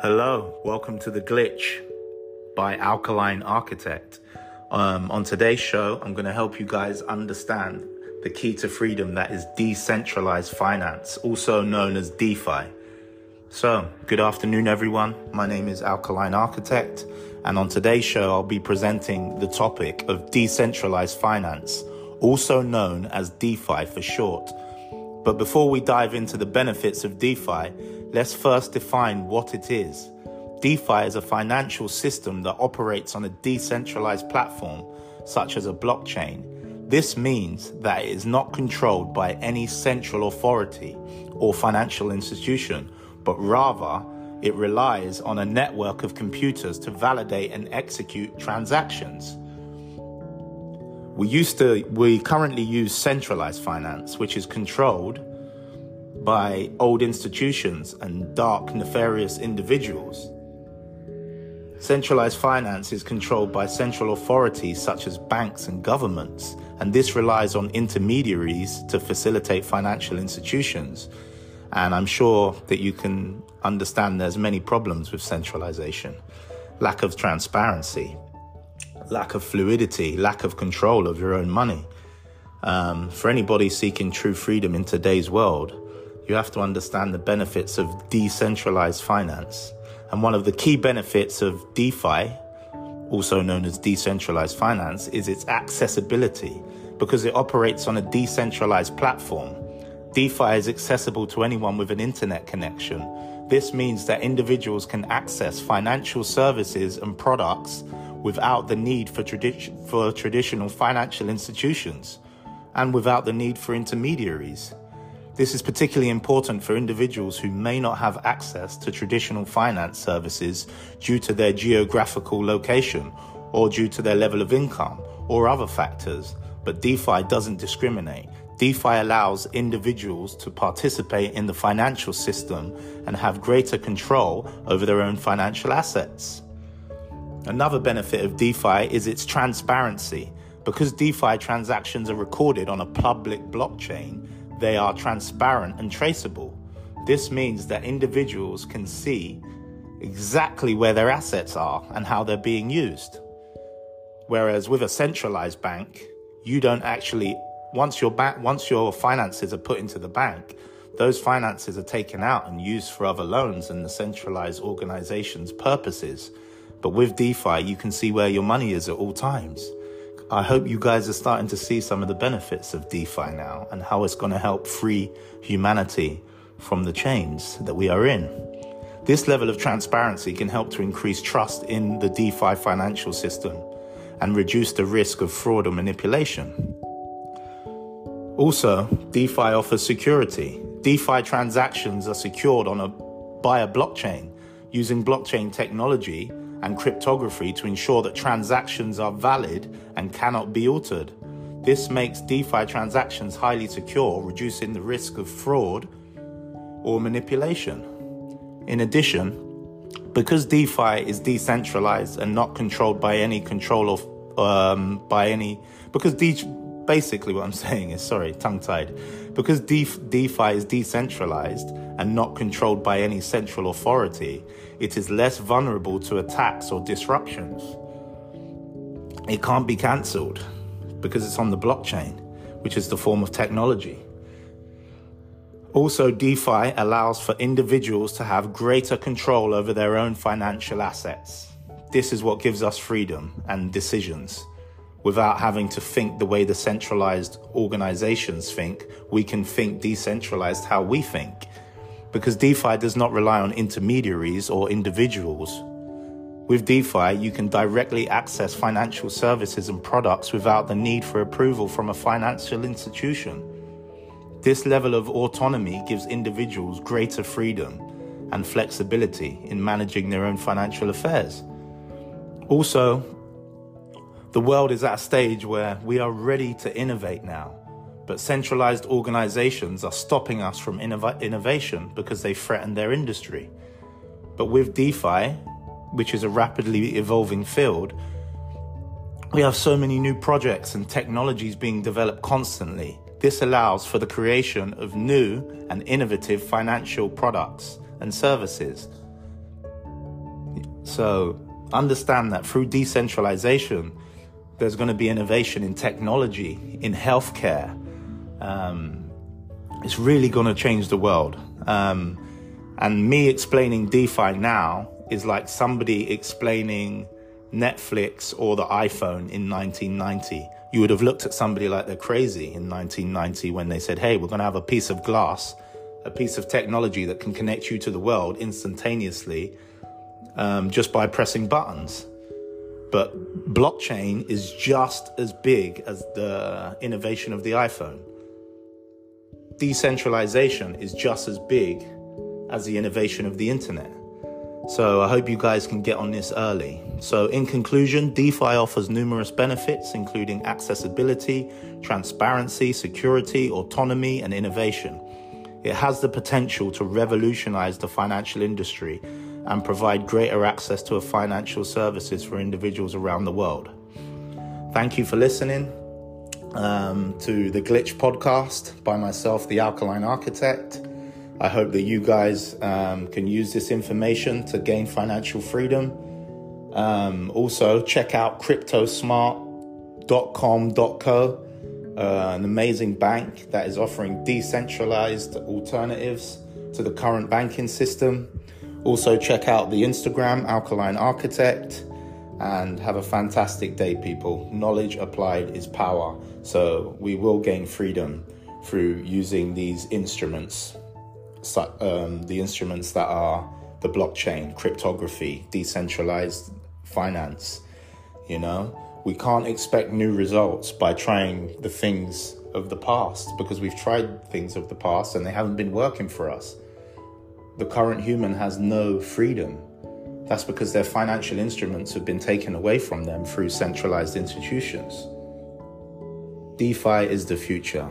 Hello, welcome to The Glitch by Alkaline Architect. Um, on today's show, I'm going to help you guys understand the key to freedom that is decentralized finance, also known as DeFi. So, good afternoon, everyone. My name is Alkaline Architect, and on today's show, I'll be presenting the topic of decentralized finance, also known as DeFi for short. But before we dive into the benefits of DeFi, let's first define what it is. DeFi is a financial system that operates on a decentralized platform, such as a blockchain. This means that it is not controlled by any central authority or financial institution, but rather it relies on a network of computers to validate and execute transactions. We used to, we currently use centralized finance, which is controlled by old institutions and dark, nefarious individuals. Centralized finance is controlled by central authorities such as banks and governments, and this relies on intermediaries to facilitate financial institutions. And I'm sure that you can understand there's many problems with centralization. Lack of transparency, lack of fluidity, lack of control of your own money. Um, for anybody seeking true freedom in today's world, you have to understand the benefits of decentralized finance. And one of the key benefits of DeFi, also known as decentralized finance, is its accessibility because it operates on a decentralized platform. DeFi is accessible to anyone with an internet connection. This means that individuals can access financial services and products without the need for, tradi- for traditional financial institutions and without the need for intermediaries. This is particularly important for individuals who may not have access to traditional finance services due to their geographical location or due to their level of income or other factors. But DeFi doesn't discriminate. DeFi allows individuals to participate in the financial system and have greater control over their own financial assets. Another benefit of DeFi is its transparency. Because DeFi transactions are recorded on a public blockchain, they are transparent and traceable. This means that individuals can see exactly where their assets are and how they're being used. Whereas with a centralized bank, you don't actually once your bank once your finances are put into the bank, those finances are taken out and used for other loans and the centralized organization's purposes. But with DeFi, you can see where your money is at all times. I hope you guys are starting to see some of the benefits of DeFi now and how it's going to help free humanity from the chains that we are in. This level of transparency can help to increase trust in the DeFi financial system and reduce the risk of fraud or manipulation. Also, DeFi offers security. DeFi transactions are secured on a by a blockchain using blockchain technology and cryptography to ensure that transactions are valid and cannot be altered. This makes DeFi transactions highly secure, reducing the risk of fraud or manipulation. In addition, because DeFi is decentralized and not controlled by any control of um, by any because de- basically what I'm saying is sorry tongue tied because DeFi, DeFi is decentralized and not controlled by any central authority, it is less vulnerable to attacks or disruptions. It can't be cancelled because it's on the blockchain, which is the form of technology. Also, DeFi allows for individuals to have greater control over their own financial assets. This is what gives us freedom and decisions. Without having to think the way the centralized organizations think, we can think decentralized how we think because DeFi does not rely on intermediaries or individuals. With DeFi, you can directly access financial services and products without the need for approval from a financial institution. This level of autonomy gives individuals greater freedom and flexibility in managing their own financial affairs. Also, the world is at a stage where we are ready to innovate now but centralized organizations are stopping us from innov- innovation because they threaten their industry. But with DeFi, which is a rapidly evolving field, we have so many new projects and technologies being developed constantly. This allows for the creation of new and innovative financial products and services. So understand that through decentralization, there's going to be innovation in technology, in healthcare. Um, it's really going to change the world. Um, and me explaining DeFi now is like somebody explaining Netflix or the iPhone in 1990. You would have looked at somebody like they're crazy in 1990 when they said, hey, we're going to have a piece of glass, a piece of technology that can connect you to the world instantaneously um, just by pressing buttons. But blockchain is just as big as the innovation of the iPhone. Decentralization is just as big as the innovation of the internet. So I hope you guys can get on this early. So, in conclusion, DeFi offers numerous benefits, including accessibility, transparency, security, autonomy, and innovation. It has the potential to revolutionize the financial industry and provide greater access to financial services for individuals around the world. Thank you for listening um, to the Glitch podcast by myself, the Alkaline Architect. I hope that you guys um, can use this information to gain financial freedom. Um, also, check out cryptosmart.com.co, uh, an amazing bank that is offering decentralized alternatives to the current banking system. Also, check out the Instagram, Alkaline Architect, and have a fantastic day, people. Knowledge applied is power, so we will gain freedom through using these instruments um, the instruments that are the blockchain, cryptography, decentralized finance. You know, we can't expect new results by trying the things of the past because we've tried things of the past and they haven't been working for us. The current human has no freedom. That's because their financial instruments have been taken away from them through centralized institutions. DeFi is the future.